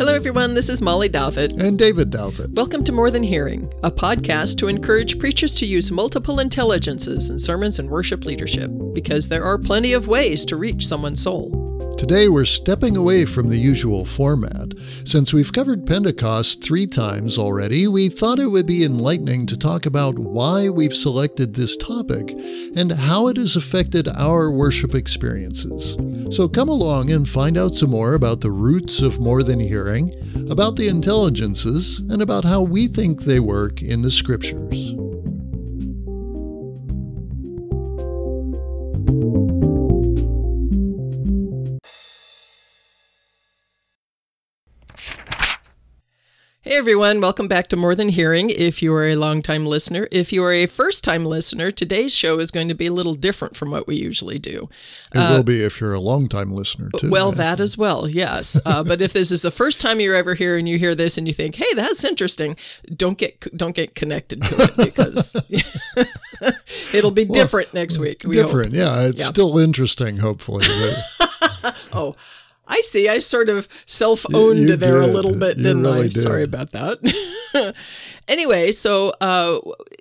Hello, everyone. This is Molly Douthit. And David Douthit. Welcome to More Than Hearing, a podcast to encourage preachers to use multiple intelligences in sermons and worship leadership, because there are plenty of ways to reach someone's soul. Today we're stepping away from the usual format. Since we've covered Pentecost three times already, we thought it would be enlightening to talk about why we've selected this topic and how it has affected our worship experiences. So come along and find out some more about the roots of more than hearing, about the intelligences, and about how we think they work in the scriptures. Everyone, welcome back to More Than Hearing. If you are a long-time listener, if you are a first-time listener, today's show is going to be a little different from what we usually do. It uh, will be if you're a long-time listener too. Well, that as well, yes. uh, but if this is the first time you're ever here and you hear this and you think, "Hey, that's interesting," don't get don't get connected to it because it'll be well, different next week. We different, hope. yeah. It's yeah. still interesting, hopefully. oh. I see. I sort of self owned there did. a little bit, didn't really I? Did. Sorry about that. anyway, so uh,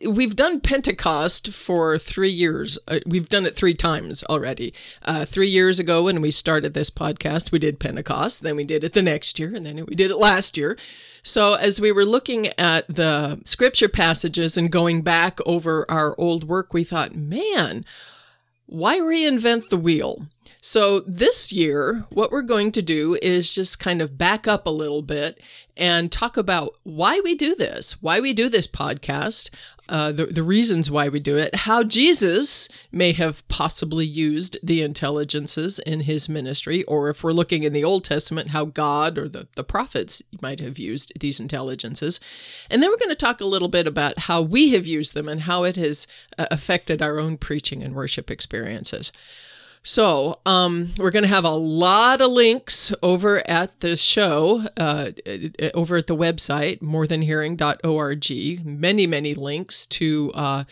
we've done Pentecost for three years. Uh, we've done it three times already. Uh, three years ago, when we started this podcast, we did Pentecost. Then we did it the next year, and then we did it last year. So, as we were looking at the scripture passages and going back over our old work, we thought, man, why reinvent the wheel? So, this year, what we're going to do is just kind of back up a little bit and talk about why we do this, why we do this podcast, uh, the, the reasons why we do it, how Jesus may have possibly used the intelligences in his ministry, or if we're looking in the Old Testament, how God or the, the prophets might have used these intelligences. And then we're going to talk a little bit about how we have used them and how it has uh, affected our own preaching and worship experiences. So, um, we're going to have a lot of links over at the show, uh, over at the website, morethanhearing.org. Many, many links to uh,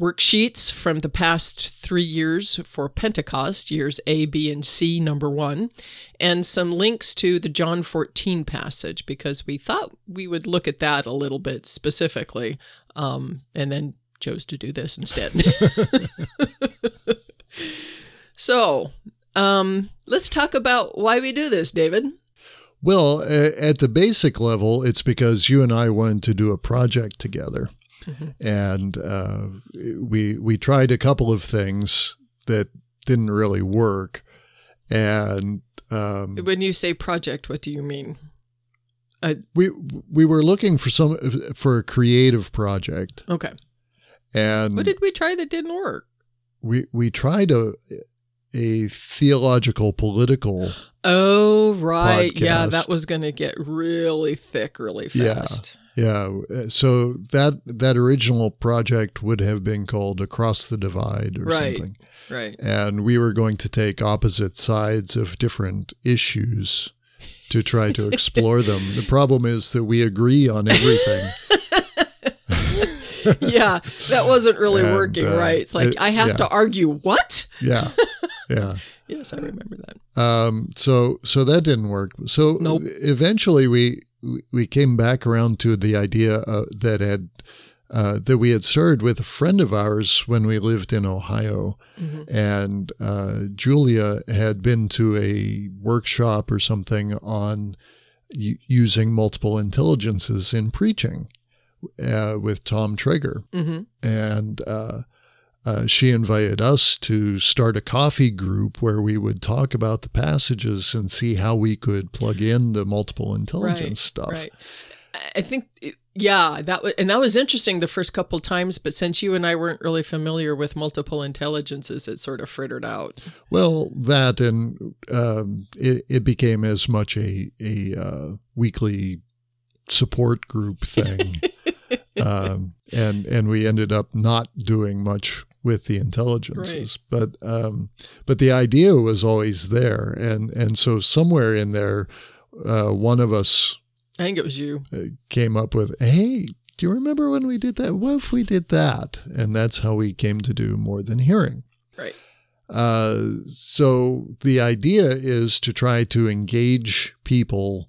worksheets from the past three years for Pentecost, years A, B, and C, number one, and some links to the John 14 passage because we thought we would look at that a little bit specifically, um, and then chose to do this instead. So, um, let's talk about why we do this, David. Well, at the basic level, it's because you and I wanted to do a project together, mm-hmm. and uh, we we tried a couple of things that didn't really work. And um, when you say project, what do you mean? I, we we were looking for some for a creative project. Okay. And what did we try that didn't work? We we tried a a theological political oh right podcast. yeah that was going to get really thick really fast yeah yeah so that that original project would have been called across the divide or right. something right and we were going to take opposite sides of different issues to try to explore them the problem is that we agree on everything yeah, that wasn't really and, working uh, right. It's like it, I have yeah. to argue what? Yeah. Yeah. yes, I remember that. Um, so so that didn't work. So nope. eventually we we came back around to the idea uh, that had uh, that we had served with a friend of ours when we lived in Ohio, mm-hmm. and uh, Julia had been to a workshop or something on u- using multiple intelligences in preaching uh, with Tom Troeger, mm-hmm. and uh, she invited us to start a coffee group where we would talk about the passages and see how we could plug in the multiple intelligence right, stuff. Right. I think, yeah, that was, and that was interesting the first couple times. But since you and I weren't really familiar with multiple intelligences, it sort of frittered out. Well, that and um, it, it, became as much a a uh, weekly support group thing. um, and and we ended up not doing much with the intelligences. Right. But um, but the idea was always there, and and so somewhere in there, uh, one of us, I think it was you, uh, came up with, hey. Do you remember when we did that? What if we did that? And that's how we came to do more than hearing. Right. Uh, so the idea is to try to engage people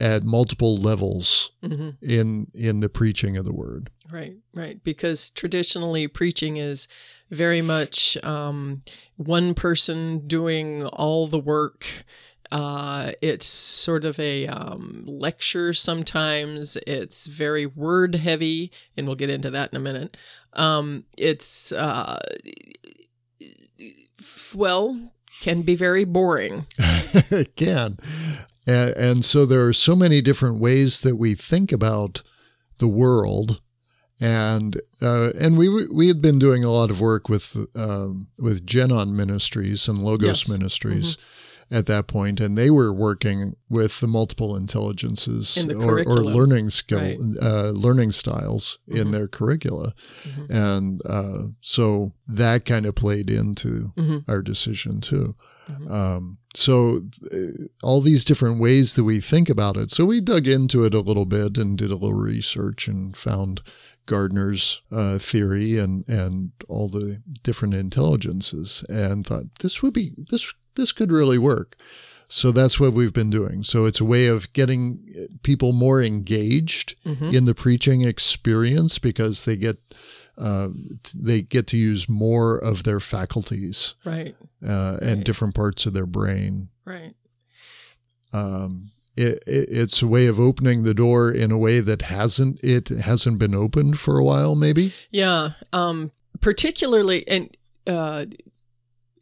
at multiple levels mm-hmm. in in the preaching of the word. Right, right. Because traditionally, preaching is very much um, one person doing all the work. Uh, it's sort of a um, lecture sometimes. It's very word heavy, and we'll get into that in a minute. Um, it's, uh, well, can be very boring. it can. And, and so there are so many different ways that we think about the world and uh, and we we had been doing a lot of work with um, with Genon Ministries and Logos yes. Ministries mm-hmm. at that point, and they were working with the multiple intelligences or, or, learning skill right. uh, learning styles mm-hmm. in their curricula, mm-hmm. and uh, so that kind of played into mm-hmm. our decision too. Mm-hmm. Um, so uh, all these different ways that we think about it. So we dug into it a little bit and did a little research and found Gardner's uh, theory and and all the different intelligences, and thought this would be this this could really work. So that's what we've been doing. So it's a way of getting people more engaged mm-hmm. in the preaching experience because they get uh, they get to use more of their faculties, right, uh, and right. different parts of their brain, right. Um, it, it's a way of opening the door in a way that hasn't it hasn't been opened for a while maybe? Yeah um particularly and uh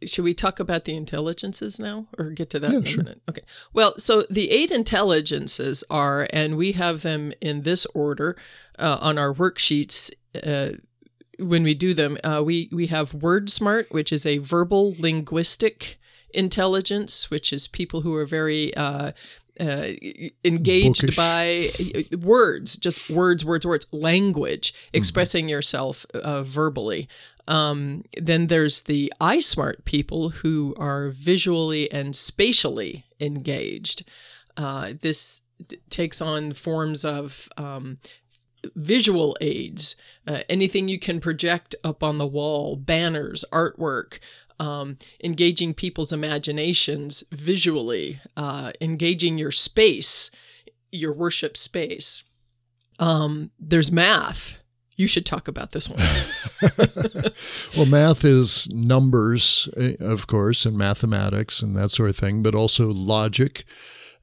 should we talk about the intelligences now or get to that yeah, in a sure. minute? Okay. Well so the eight intelligences are and we have them in this order uh, on our worksheets uh, when we do them uh, we we have word smart which is a verbal linguistic intelligence, which is people who are very uh, engaged Bookish. by uh, words, just words, words, words, language, mm-hmm. expressing mm-hmm. yourself uh, verbally. Um, then there's the eye smart people who are visually and spatially engaged. Uh, this takes on forms of um, visual aids, uh, anything you can project up on the wall, banners, artwork, um, engaging people's imaginations visually, uh, engaging your space, your worship space. Um, there's math. You should talk about this one. well, math is numbers, eh, of course, and mathematics and that sort of thing, but also logic.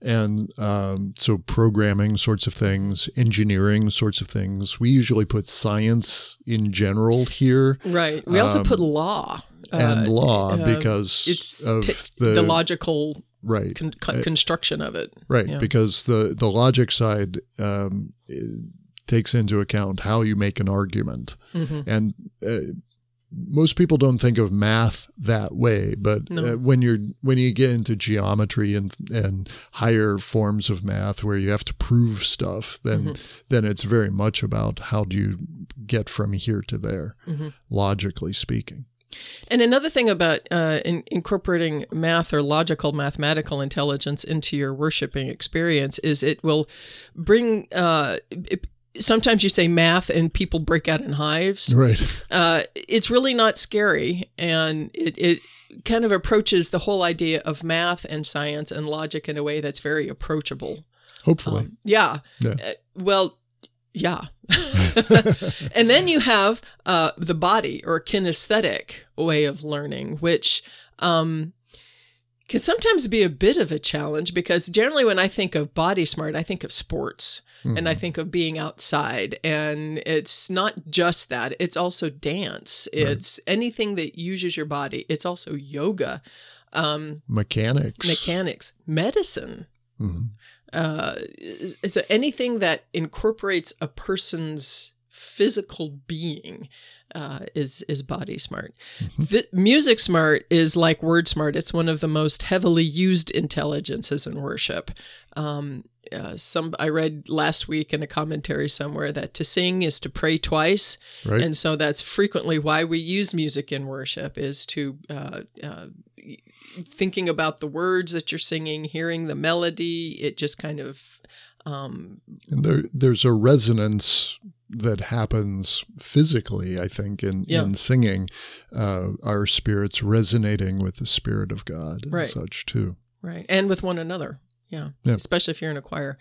And um, so, programming sorts of things, engineering sorts of things. We usually put science in general here. Right. We also um, put law and uh, law uh, because it's of t- the, the, logical right con- con- construction of it. Right, yeah. because the the logic side um, takes into account how you make an argument, mm-hmm. and uh, most people don't think of math that way. But no. uh, when you're when you get into geometry and and higher forms of math where you have to prove stuff, then mm-hmm. then it's very much about how do you get from here to there, mm-hmm. logically speaking. And another thing about uh, in, incorporating math or logical mathematical intelligence into your worshiping experience is it will bring. Uh, it, sometimes you say math and people break out in hives. Right. Uh, it's really not scary, and it, it kind of approaches the whole idea of math and science and logic in a way that's very approachable. Hopefully. Um, yeah. yeah. Uh, well, yeah. and then you have uh, the body or kinesthetic way of learning, which um, can sometimes be a bit of a challenge because generally when I think of body smart, I think of sports. Mm-hmm. And I mm-hmm. think of being outside. And it's not just that, it's also dance. It's right. anything that uses your body. It's also yoga. Um, mechanics. Mechanics. Medicine. Mm-hmm uh, so anything that incorporates a person's physical being uh, is is body smart. Mm-hmm. The, music smart is like word smart. It's one of the most heavily used intelligences in worship. Um, uh, some I read last week in a commentary somewhere that to sing is to pray twice, right. and so that's frequently why we use music in worship is to uh, uh thinking about the words that you're singing, hearing the melody, it just kind of. Um, and there, there's a resonance that happens physically, I think, in, yeah. in singing, uh, our spirits resonating with the Spirit of God and right. such too. Right. And with one another. Yeah. yeah. Especially if you're in a choir.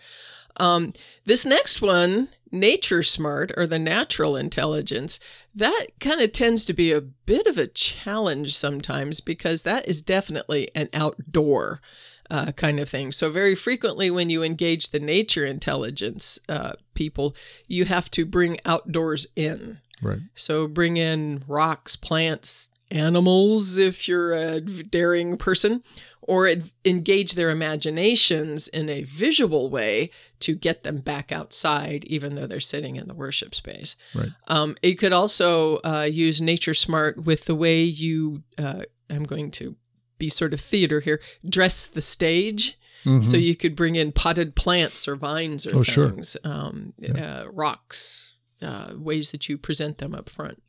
Um, this next one, nature smart or the natural intelligence, that kind of tends to be a bit of a challenge sometimes because that is definitely an outdoor uh, kind of thing. So, very frequently, when you engage the nature intelligence uh, people, you have to bring outdoors in. Right. So, bring in rocks, plants, animals if you're a daring person, or engage their imaginations in a visual way to get them back outside, even though they're sitting in the worship space. Right. Um, you could also uh, use Nature Smart with the way you, uh, I'm going to be sort of theater here, dress the stage. Mm-hmm. So you could bring in potted plants or vines or oh, things, sure. um, yeah. uh, rocks, uh, ways that you present them up front.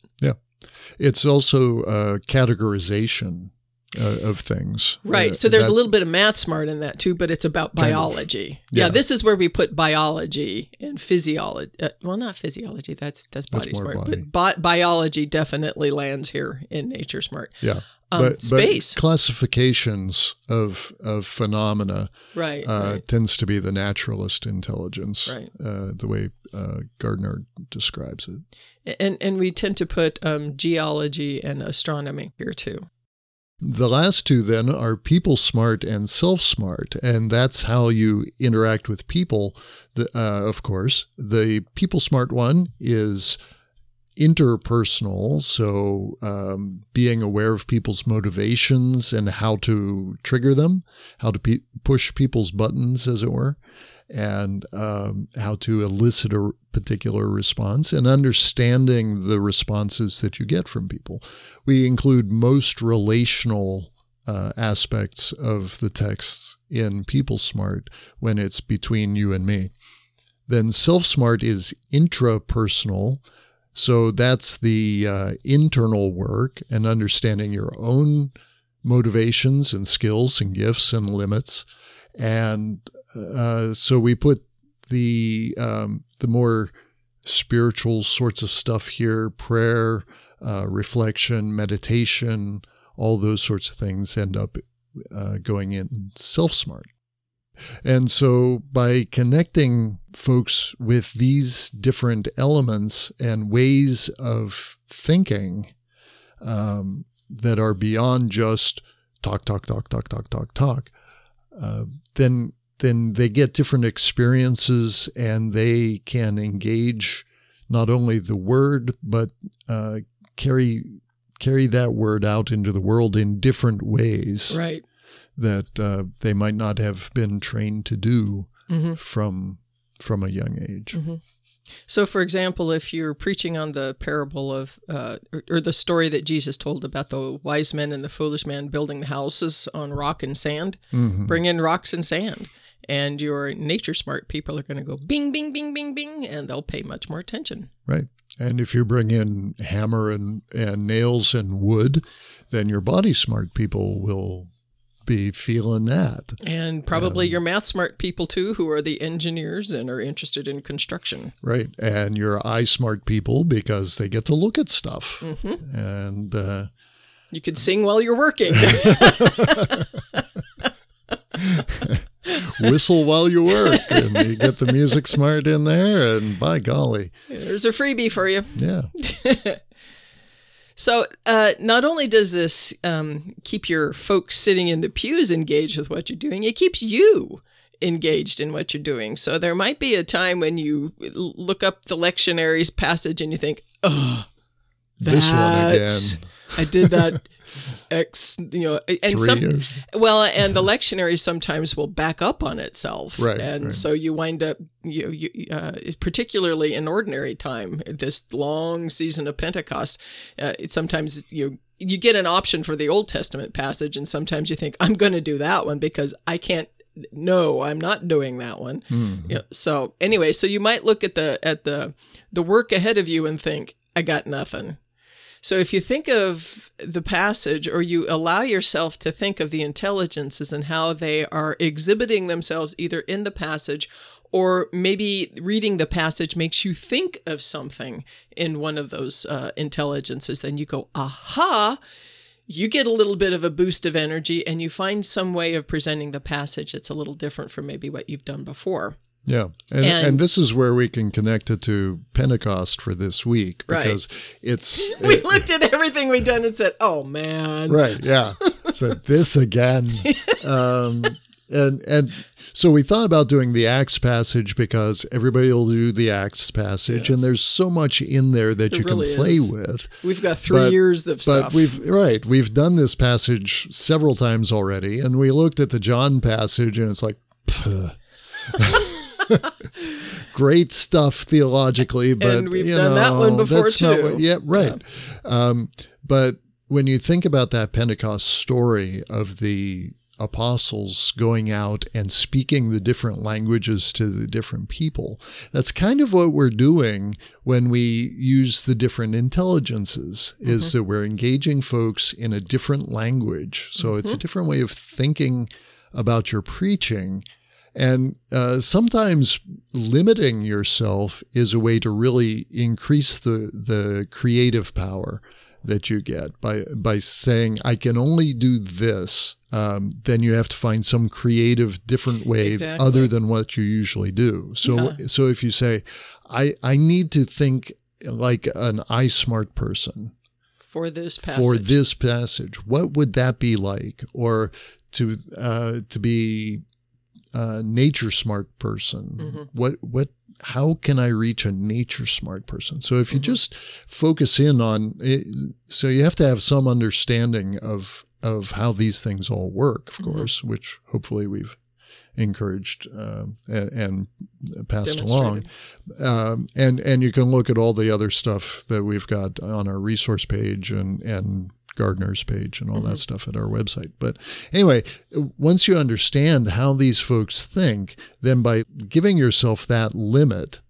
It's also uh, categorization uh, of things. Right. Uh, so there's that, a little bit of math smart in that too, but it's about biology. Yeah. yeah. This is where we put biology and physiology. Uh, well, not physiology. That's that's body that's smart. Body. But bi- biology definitely lands here in nature smart. Yeah. Um, but, space but classifications of of phenomena right, uh, right, tends to be the naturalist intelligence, right. Uh, the way uh, Gardner describes it. And and we tend to put um, geology and astronomy here too. The last two then are people smart and self smart, and that's how you interact with people. The, uh, of course, the people smart one is interpersonal, so um, being aware of people's motivations and how to trigger them, how to pe- push people's buttons, as it were and um, how to elicit a particular response and understanding the responses that you get from people. We include most relational uh, aspects of the texts in People Smart when it's between you and me. Then Self Smart is intrapersonal. So that's the uh, internal work and understanding your own motivations and skills and gifts and limits. And uh, so we put the um, the more spiritual sorts of stuff here: prayer, uh, reflection, meditation, all those sorts of things end up uh, going in self smart. And so, by connecting folks with these different elements and ways of thinking um, that are beyond just talk, talk, talk, talk, talk, talk, talk, uh, then then they get different experiences and they can engage not only the word but uh, carry carry that word out into the world in different ways right that uh, they might not have been trained to do mm-hmm. from from a young age mm-hmm. So, for example, if you're preaching on the parable of, uh, or, or, the story that Jesus told about the wise men and the foolish man building the houses on rock and sand, mm-hmm. bring in rocks and sand. And your nature smart people are going to go bing, bing, bing, bing, bing, and they'll pay much more attention. Right. And if you bring in hammer and, and nails and wood, then your body smart people will be feeling that. And probably um, your math smart people too, who are the engineers and are interested in construction. Right. And your eye smart people because they get to look at stuff. Mm-hmm. And uh, you can sing while you're working. Whistle while you work, and you get the music smart in there, and by golly, there's a freebie for you. Yeah. So, uh, not only does this um, keep your folks sitting in the pews engaged with what you're doing, it keeps you engaged in what you're doing. So, there might be a time when you look up the lectionary's passage and you think, oh, this one again. I did that X, you know, and Three some years. well, and the lectionary sometimes will back up on itself, right? And right. so you wind up, you, you uh, particularly in ordinary time, this long season of Pentecost, uh, sometimes you you get an option for the Old Testament passage, and sometimes you think I'm going to do that one because I can't. No, I'm not doing that one. Mm-hmm. You know, so anyway, so you might look at the at the the work ahead of you and think I got nothing so if you think of the passage or you allow yourself to think of the intelligences and how they are exhibiting themselves either in the passage or maybe reading the passage makes you think of something in one of those uh, intelligences, then you go, aha, you get a little bit of a boost of energy and you find some way of presenting the passage that's a little different from maybe what you've done before. Yeah. And, and, and, this is where we can connect it to Pentecost for this week because right. it's. we it, looked at everything we'd done and said, oh, man. Right. Yeah. so this again. Um, and, and so we thought about doing the Acts passage because everybody will do the Acts passage, yes. and there's so much in there that you really can play is. with. We've got three but, years of but stuff. But we've right, we've done this passage several times already, and we looked at the John passage, and it's like. Great stuff theologically, but and we've you done know, that one before too. What, yeah, right. Yeah. Um, but when you think about that Pentecost story of the apostles going out and speaking the different languages to the different people. That's kind of what we're doing when we use the different intelligences mm-hmm. is that we're engaging folks in a different language. So mm-hmm. it's a different way of thinking about your preaching and uh, sometimes limiting yourself is a way to really increase the, the creative power that you get by by saying I can only do this. Um, then you have to find some creative, different way exactly. other than what you usually do. So yeah. so if you say I I need to think like an I smart person for this passage. for this passage, what would that be like? Or to uh, to be a nature smart person? Mm-hmm. What what how can I reach a nature smart person? So if you mm-hmm. just focus in on it, so you have to have some understanding of of how these things all work, of mm-hmm. course, which hopefully we've encouraged uh, and, and, passed along. Um, and and you can look at all the other stuff that we've got on our resource page and and Gardner's page and all mm-hmm. that stuff at our website. But anyway, once you understand how these folks think, then by giving yourself that limit,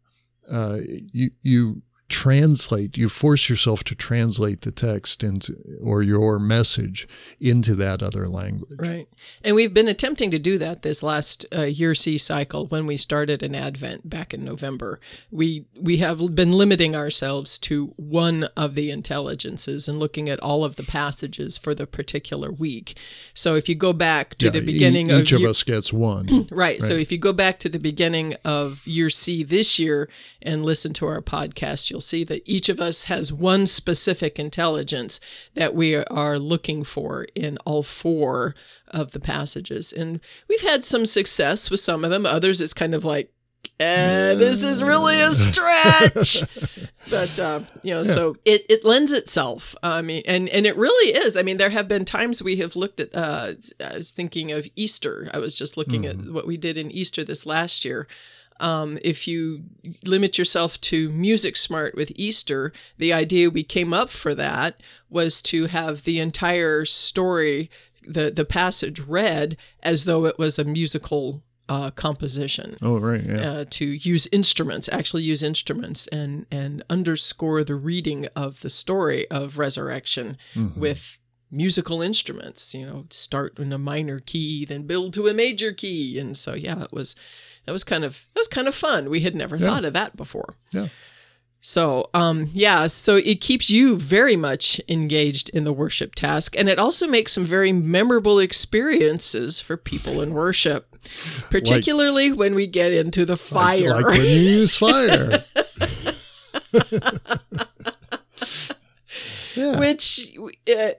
uh, you you translate, you force yourself to translate the text into or your message into that other language. Right. And we've been attempting to do that this last uh, year C cycle when we started an Advent back in November. We we have been limiting ourselves to one of the intelligences and looking at all of the passages for the particular week. So if you go back to yeah, the beginning e- each of of us gets one. right, right. So if you go back to the beginning of year C this year and listen to our podcast, you'll see that each of us has one specific intelligence that we are looking for in all four of the passages. And we've had some success with some of them. Others, it's kind of like, eh, this is really a stretch. but uh, you know, yeah. so it, it lends itself. I mean, and and it really is. I mean, there have been times we have looked at. Uh, I was thinking of Easter. I was just looking mm-hmm. at what we did in Easter this last year. Um, if you limit yourself to music smart with Easter, the idea we came up for that was to have the entire story, the the passage read as though it was a musical uh, composition. Oh, right, yeah. Uh, to use instruments, actually use instruments, and and underscore the reading of the story of resurrection mm-hmm. with musical instruments. You know, start in a minor key, then build to a major key, and so yeah, it was that was kind of that was kind of fun. We had never yeah. thought of that before. Yeah. So, um, yeah, so it keeps you very much engaged in the worship task, and it also makes some very memorable experiences for people in worship, particularly like, when we get into the fire. Like, like when you use fire. yeah. which uh,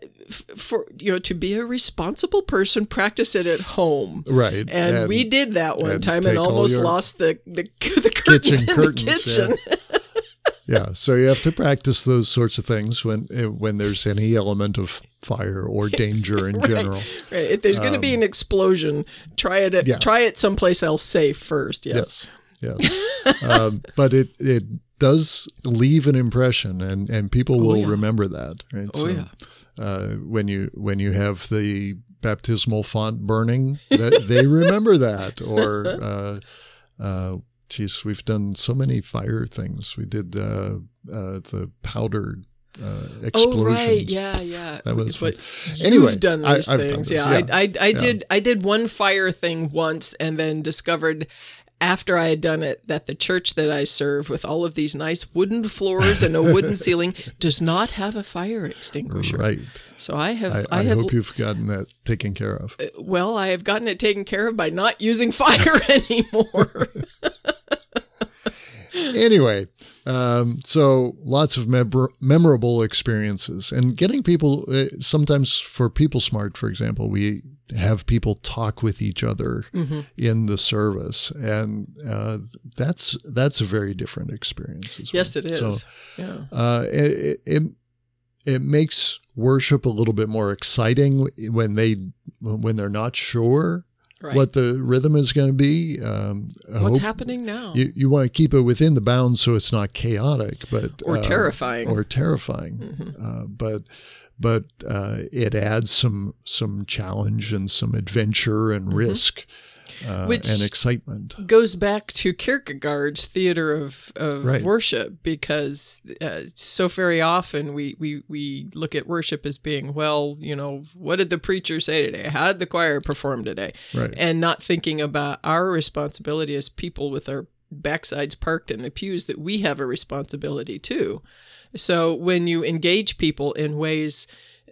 for you know to be a responsible person practice it at home right and, and we did that one and time and almost lost the the, the curtains kitchen in curtains, the kitchen yeah. yeah. so you have to practice those sorts of things when eh, when there's any element of fire or danger in right, general. Right. If there's um, going to be an explosion, try it at, yeah. try it someplace else safe first. Yes. Yes. yes. um, but it it does leave an impression, and and people oh, will yeah. remember that. Right. Oh so, yeah. Uh, when you when you have the baptismal font burning, that they remember that. Or, uh, uh, geez, we've done so many fire things. We did uh, uh, the powdered uh, explosion. Oh right, yeah, yeah. That was but anyway. You've done these I, things, done yeah. yeah. I, I, I yeah. did I did one fire thing once, and then discovered after I had done it that the church that I serve, with all of these nice wooden floors and a wooden ceiling, does not have a fire extinguisher. Right. So I have. I, I, I have. hope you've gotten that taken care of. well, I have gotten it taken care of by not using fire anymore. anyway, um, so lots of mem- memorable experiences and getting people. Uh, sometimes for People Smart, for example, we have people talk with each other Mm-hmm. in the service, and uh, that's that's a very different experience. As well. yes, it is. So, yeah. uh, it, it it makes worship a little bit more exciting when they when they're not sure Right. what the rhythm is going to be. Um, What's happening now? you, you want to keep it within the bounds so it's not chaotic, but Or uh, terrifying. or terrifying. Uh, but but uh, it adds some some challenge and some adventure and risk uh, Which- and excitement. goes back to Kierkegaard's theater of, of Right. worship because uh, so very often we, we, we look at worship as being, well, you know, what did the preacher say today? How did the choir perform today? Right. And not thinking about our responsibility as people with our backsides parked in the pews that we have a responsibility too. So when you engage people in ways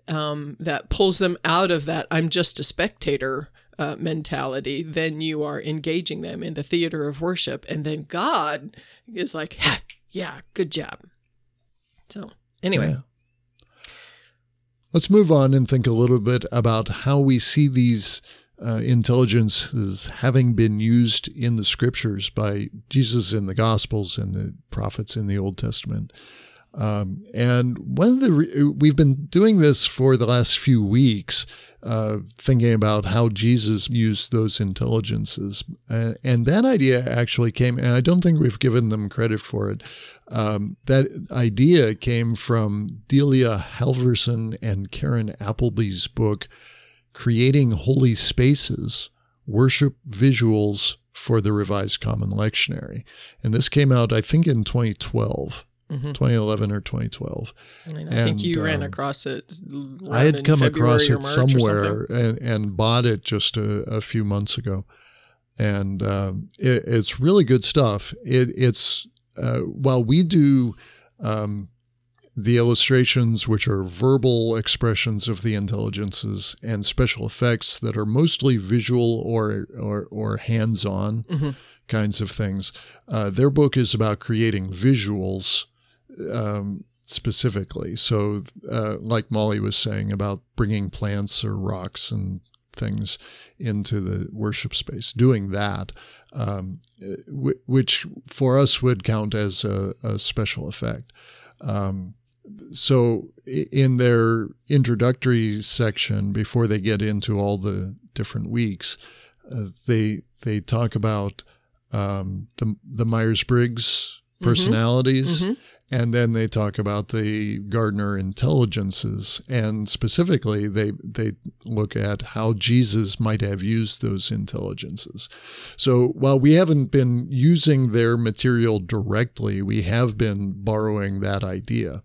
um, that pulls them out of that I'm just a spectator uh, mentality, then you are engaging them in the theater of worship. And then God is like, ha, yeah, good job. So, anyway, Yeah. Let's move on and think a little bit about how we see these uh, intelligences having been used in the scriptures by Jesus in the Gospels and the prophets in the Old Testament. Um, and one of the re- we've been doing this for the last few weeks, uh, thinking about how Jesus used those intelligences, uh, and that idea actually came. And I don't think we've given them credit for it. Um, that idea came from Delia Halverson and Karen Appleby's book, "Creating Holy Spaces: Worship Visuals for the Revised Common Lectionary," and this came out, I think, in 2012. 2011 or 2012. I, And, think you ran um, across it. I had come February across it March or something. somewhere and, and bought it just a, a few months ago. And um, it, it's really good stuff. It, it's uh, while we do um, the illustrations, which are verbal expressions of the intelligences, and special effects that are mostly visual or or, or hands-on Mhm. kinds of things. Uh, their book is about creating visuals um, specifically. So, uh, like Molly was saying about bringing plants or rocks and things into the worship space, doing that, um, w- which for us would count as a, a special effect. Um, so, in their introductory section, before they get into all the different weeks, uh, they they talk about um, the the Myers Briggs personalities, Mhm. and then they talk about the Gardner intelligences, and specifically they they look at how Jesus might have used those intelligences. So while we haven't been using their material directly, we have been borrowing that idea.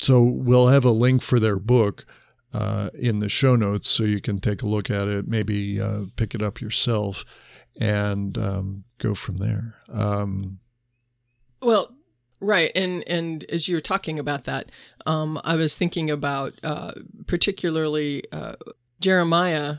So we'll have a link for their book uh, in the show notes, so you can take a look at it, maybe uh, pick it up yourself, and um, go from there. Um, Well, right, and and as you were talking about that, um, I was thinking about uh, particularly uh, Jeremiah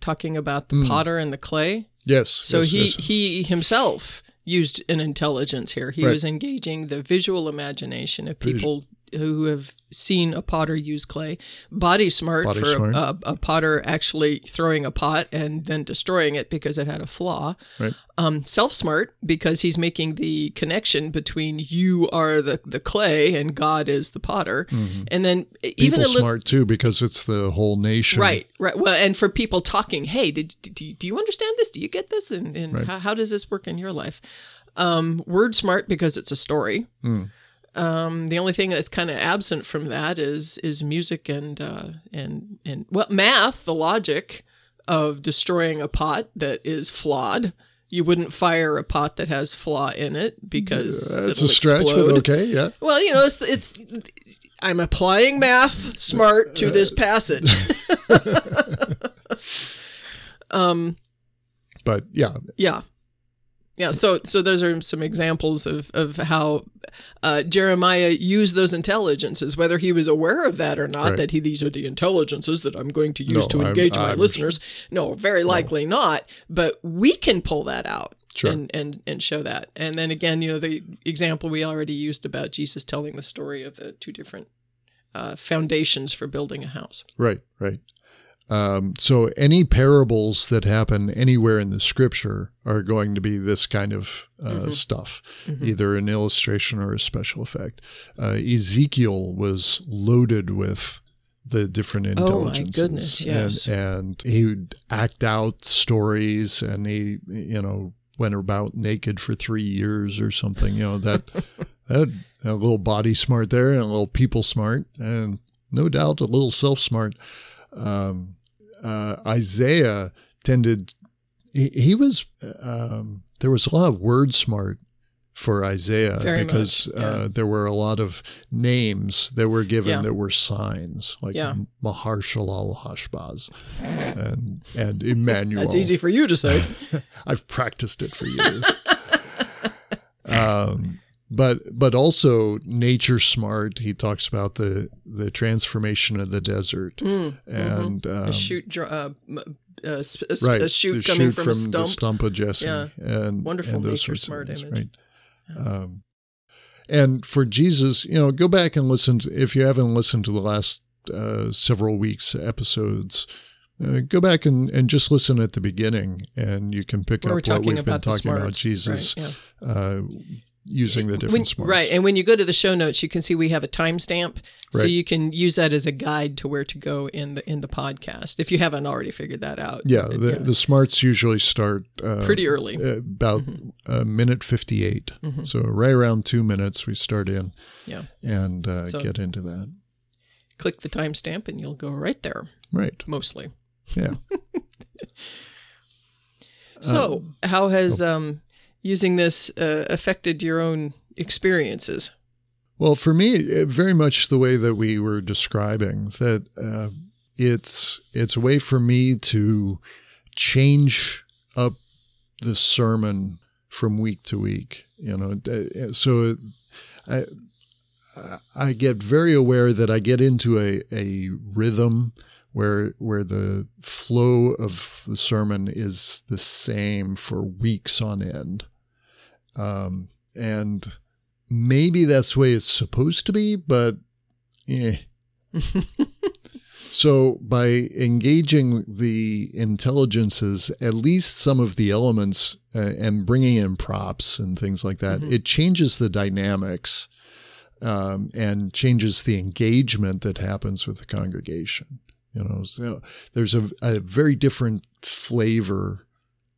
talking about the Mm. potter and the clay. yes. So yes, he yes. he himself used an intelligence here. He Right. was engaging the visual imagination of people who have seen a potter use clay. Body smart Body for smart. A, a potter actually throwing a pot and then destroying it because it had a flaw. Right. Um, self smart because he's making the connection between you are the, the clay and God is the potter. And then even People a little smart too because it's the whole nation. Right, right. Well, and for people talking, hey, did, do, you, do you understand this? Do you get this? And, and Right. how, how does this work in your life? Um, word smart because it's a story. Mm. Um, the only thing that's kind of absent from that is is music and uh, and and well, math, the logic of destroying a pot that is flawed. You wouldn't fire a pot that has flaw in it because That's it'll a stretch, explode. but okay, yeah. Well, you know, it's, it's I'm applying math smart to this passage. um, But yeah, yeah. Yeah, so so those are some examples of of how uh, Jeremiah used those intelligences, whether he was aware of that or not. Right. That he these are the intelligences that I'm going to use No, to I'm- engage my I'm- listeners. No, very likely not. But we can pull that out Sure. and and and show that. And then again, you know, the example we already used about Jesus telling the story of the two different uh, foundations for building a house. Right, right. Um, so any parables that happen anywhere in the scripture are going to be this kind of uh, Mm-hmm. stuff, either an illustration or a special effect. Uh, Ezekiel was loaded with the different Oh, my intelligences. goodness, yes. And, and he would act out stories and he, you know, went about naked for three years or something, you know, that, that a little body smart there and a little people smart and no doubt a little self smart um, uh, Isaiah tended, he, he was, um, there was a lot of word smart for Isaiah Very because much, yeah. uh, there were a lot of names that were given Yeah. that were signs like Yeah. Maher-shalal-hash-baz and, and Emmanuel. That's easy for you to say. I've practiced it for years. um, but but also nature smart. He talks about the the transformation of the desert Mm, and um, a shoot, uh, uh, sp- right a shoot coming shoot from, a stump. the stump of Jesse. Yeah. And Wonderful and those nature smart things, image. Right. Um, and for Jesus, you know, go back and listen to, if you haven't listened to the last uh, several weeks episodes. Uh, go back and, and just listen at the beginning, and you can pick Where up what we've been talking about Jesus right, yeah. Uh, using the different When- smarts. right, and when you go to the show notes, you can see we have a timestamp, so you can use that as a guide to where to go in the in the podcast if you haven't already figured that out. Yeah, the, the smarts usually start uh, pretty early. uh, about a minute 58. So right around two minutes, we start in Yeah, and uh, So- get into that. click the timestamp and you'll go right there. Right. Mostly. Yeah. So, how has um, using this uh, affected your own experiences? Well, for me, very much the way that we were describing that uh, it's it's a way for me to change up the sermon from week to week. You know, Uh, so I I get very aware that I get into a, a rhythm where where the flow of the sermon is the same for weeks on end, um, and maybe that's the way it's supposed to be, but eh. so by engaging the intelligences, at least some of the elements, uh, and bringing in props and things like that, it changes the dynamics um, and changes the engagement that happens with the congregation. You know, so there's a, a very different flavor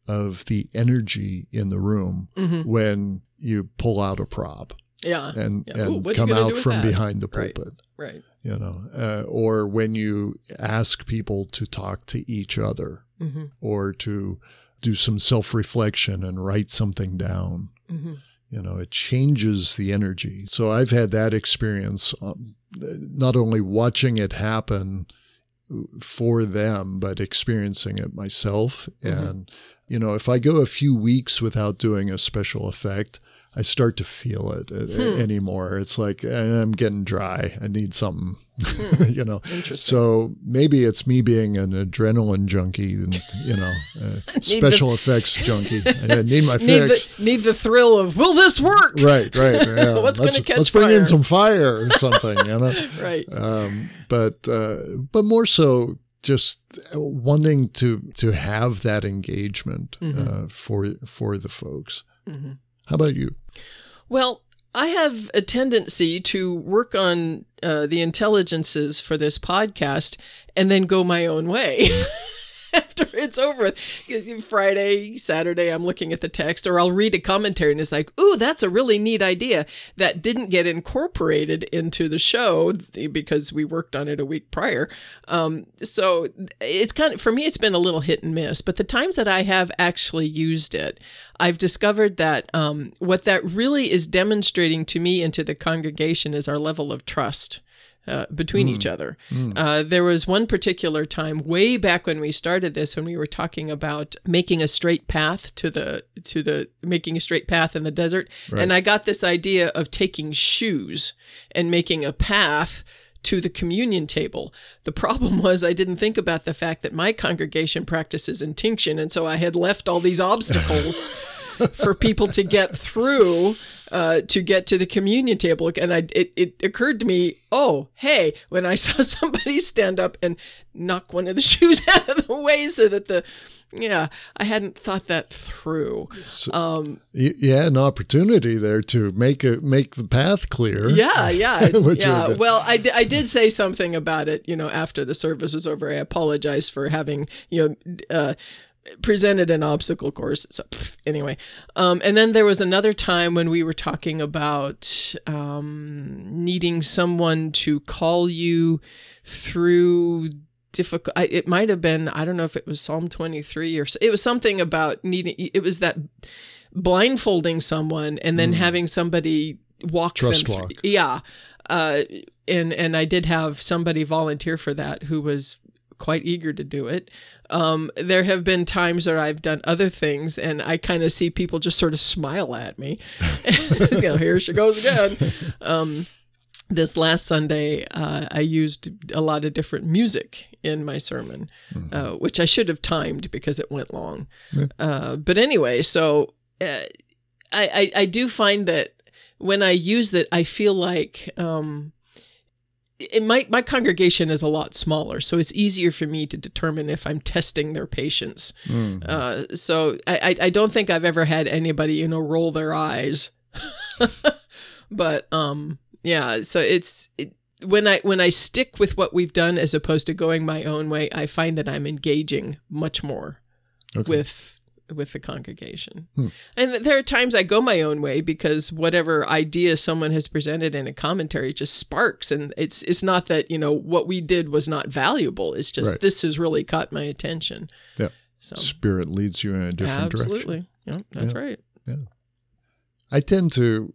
of the energy in the room when you pull out a prop Yeah. and Yeah. And you come out from that? behind the Right. pulpit. Right. You know, uh, or when you ask people to talk to each other, Mm-hmm. or to do some self reflection and write something down. Mm-hmm. You know, it changes the energy. So I've had that experience, um, not only watching it happen for them, but experiencing it myself. Mm-hmm. And, you know, if I go a few weeks without doing a special effect, I start to feel it uh, Hmm. anymore. It's like eh, I'm getting dry. I need something, you know. Hmm. Interesting. So maybe it's me being an adrenaline junkie, and you know, uh, special effects junkie. I need my Need fix. the, need the thrill of will this work? Right, right. Yeah. What's let's, gonna catch let's bring fire? in some fire or something, you know. Right. Um, but uh, but more so, just wanting to to have that engagement Mm-hmm. uh, for for the folks. How about you? Well, I have a tendency to work on uh, the intelligences for this podcast and then go my own way. After it's over Friday, Saturday, I'm looking at the text, or I'll read a commentary and it's like, ooh, that's a really neat idea that didn't get incorporated into the show because we worked on it a week prior. Um, so it's kind of, for me, it's been a little hit and miss. But the times that I have actually used it, I've discovered that um, what that really is demonstrating to me and to the congregation is our level of trust. Uh, between mm. each other. Mm. Uh, there was one particular time way back when we started this when we were talking about making a straight path to the to the making a straight path in the desert, right. and I got this idea of taking shoes and making a path to the communion table. The problem was I didn't think about the fact that my congregation practices intinction, and so I had left all these obstacles for people to get through uh, to get to the communion table. And I, it, it occurred to me, oh, hey, when I saw somebody stand up and knock one of the shoes out of the way so that the yeah, I hadn't thought that through. Um, you, had an opportunity there to make it make the path clear. Yeah, yeah, yeah. Well, I, I did say something about it. You know, after the service was over, I apologized for having you know. Uh, presented an obstacle course. So anyway, um, and then there was another time when we were talking about um, needing someone to call you through difficult. It might have been I don't know if it was Psalm twenty three or it was something about needing. It was that blindfolding someone and then mm. having somebody walk Trust them. Walk. Yeah. Uh, and and I did have somebody volunteer for that who was quite eager to do it. Um, there have been times where I've done other things and I kind of see people just sort of smile at me. you know, here she goes again. Um, this last Sunday, uh, I used a lot of different music in my sermon, mm-hmm. uh, which I should have timed because it went long. Yeah. Uh, but anyway, so uh, I, I, I do find that when I use it, I feel like um, it, my my congregation is a lot smaller, so it's easier for me to determine if I'm testing their patience. Mm-hmm. Uh, so I, I don't think I've ever had anybody you know roll their eyes, but um yeah. So it's it, when I when I stick with what we've done as opposed to going my own way, I find that I'm engaging much more okay. with with the congregation. Hmm. And there are times I go my own way because whatever idea someone has presented in a commentary just sparks and it's it's not that, you know, what we did was not valuable. It's just right. this has really caught my attention. Yeah. So Spirit leads you in a different absolutely. direction. Absolutely. Yeah, that's yeah. right. Yeah. I tend to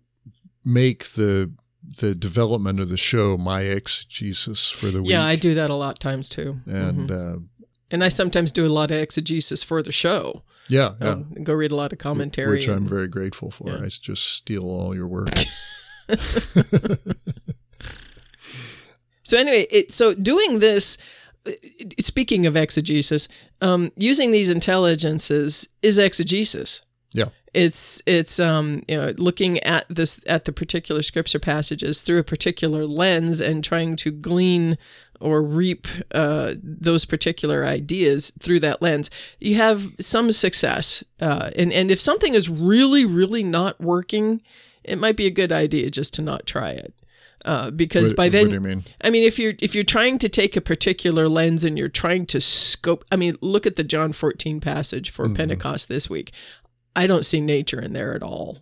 make the the development of the show my exegesis for the week. Yeah, I do that a lot times too. And mm-hmm. uh, and I sometimes do a lot of exegesis for the show. Yeah, yeah. Um, go read a lot of commentary, which and, I'm very grateful for. Yeah. I just steal all your work. so anyway, it, so doing this. Speaking of exegesis, um, using these intelligences is exegesis. Yeah it's it's um you know looking at this at the particular scripture passages through a particular lens and trying to glean or reap uh, those particular ideas through that lens, you have some success. Uh, and and if something is really really not working, it might be a good idea just to not try it. Uh, because what, by then, what do you mean? I mean, if you're if you're trying to take a particular lens and you're trying to scope, I mean, look at the John 14 passage for mm-hmm. Pentecost this week. I don't see nature in there at all.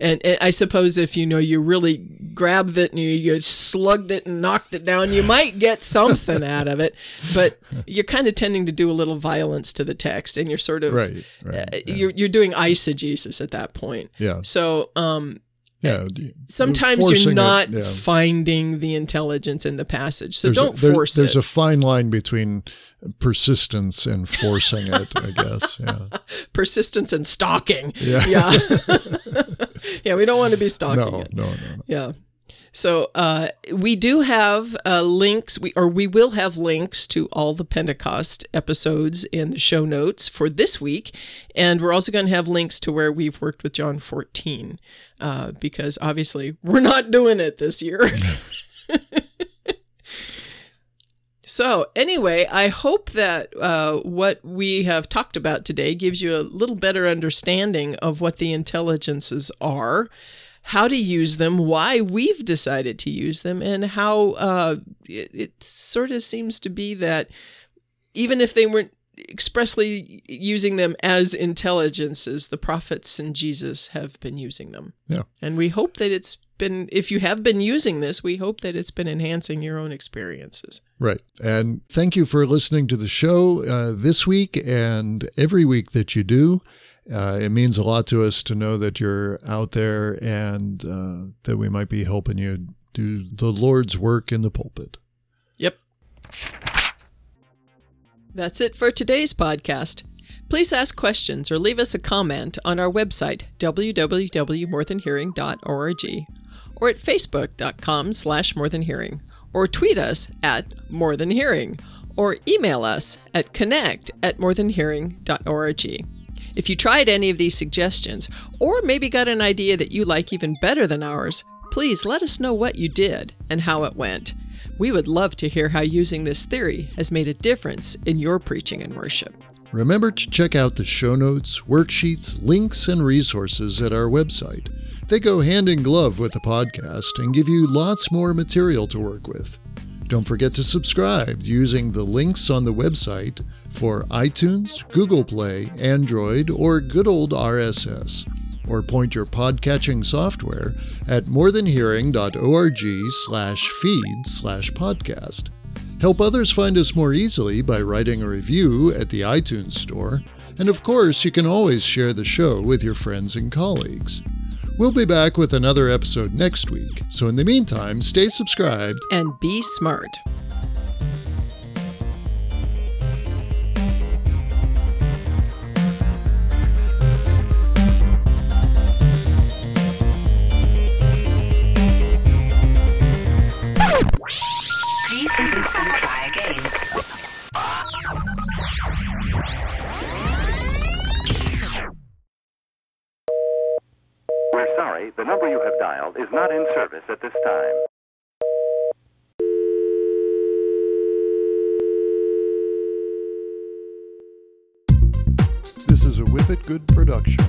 And, and, I suppose if you know you really grabbed it and you, you slugged it and knocked it down, you might get something out of it. But you're kind of tending to do a little violence to the text, and you're sort of right. right uh, yeah. You're you're doing eisegesis at that point. Yeah. So um, yeah. Sometimes you're not it, yeah. finding the intelligence in the passage, so there's don't a, there, force there's it. There's a fine line between persistence and forcing it, I guess. Yeah. Persistence and stalking. Yeah. Yeah. yeah. We don't want to be stalking. No, it. no, no, no. Yeah. So uh, we do have uh, links, we or we will have links to all the Pentecost episodes in the show notes for this week, and we're also going to have links to where we've worked with John 14, uh, because obviously we're not doing it this year. So, anyway, I hope that uh, what we have talked about today gives you a little better understanding of what the intelligences are how to use them, why we've decided to use them, and how uh, it, it sort of seems to be that even if they weren't expressly using them as intelligences, the prophets and Jesus have been using them. Yeah. And we hope that it's been, if you have been using this, we hope that it's been enhancing your own experiences. Right. And thank you for listening to the show uh, this week and every week that you do. Uh, it means a lot to us to know that you're out there and uh, that we might be helping you do the Lord's work in the pulpit. Yep. That's it for today's podcast. Please ask questions or leave us a comment on our website, www.morethanhearing.org, or at facebook.com slash morethanhearing, or tweet us at morethanhearing, or email us at connect at morethanhearing.org. If you tried any of these suggestions, or maybe got an idea that you like even better than ours, please let us know what you did and how it went. We would love to hear how using this theory has made a difference in your preaching and worship. Remember to check out the show notes, worksheets, links, and resources at our website. They go hand in glove with the podcast and give you lots more material to work with. Don't forget to subscribe using the links on the website for iTunes, Google Play, Android, or good old RSS. Or point your podcatching software at morethanhearing.org slash feed slash podcast. Help others find us more easily by writing a review at the iTunes Store. And of course, you can always share the show with your friends and colleagues. We'll be back with another episode next week, so in the meantime, stay subscribed and be smart. The number you have dialed is not in service at this time. This is a Whippet Good production.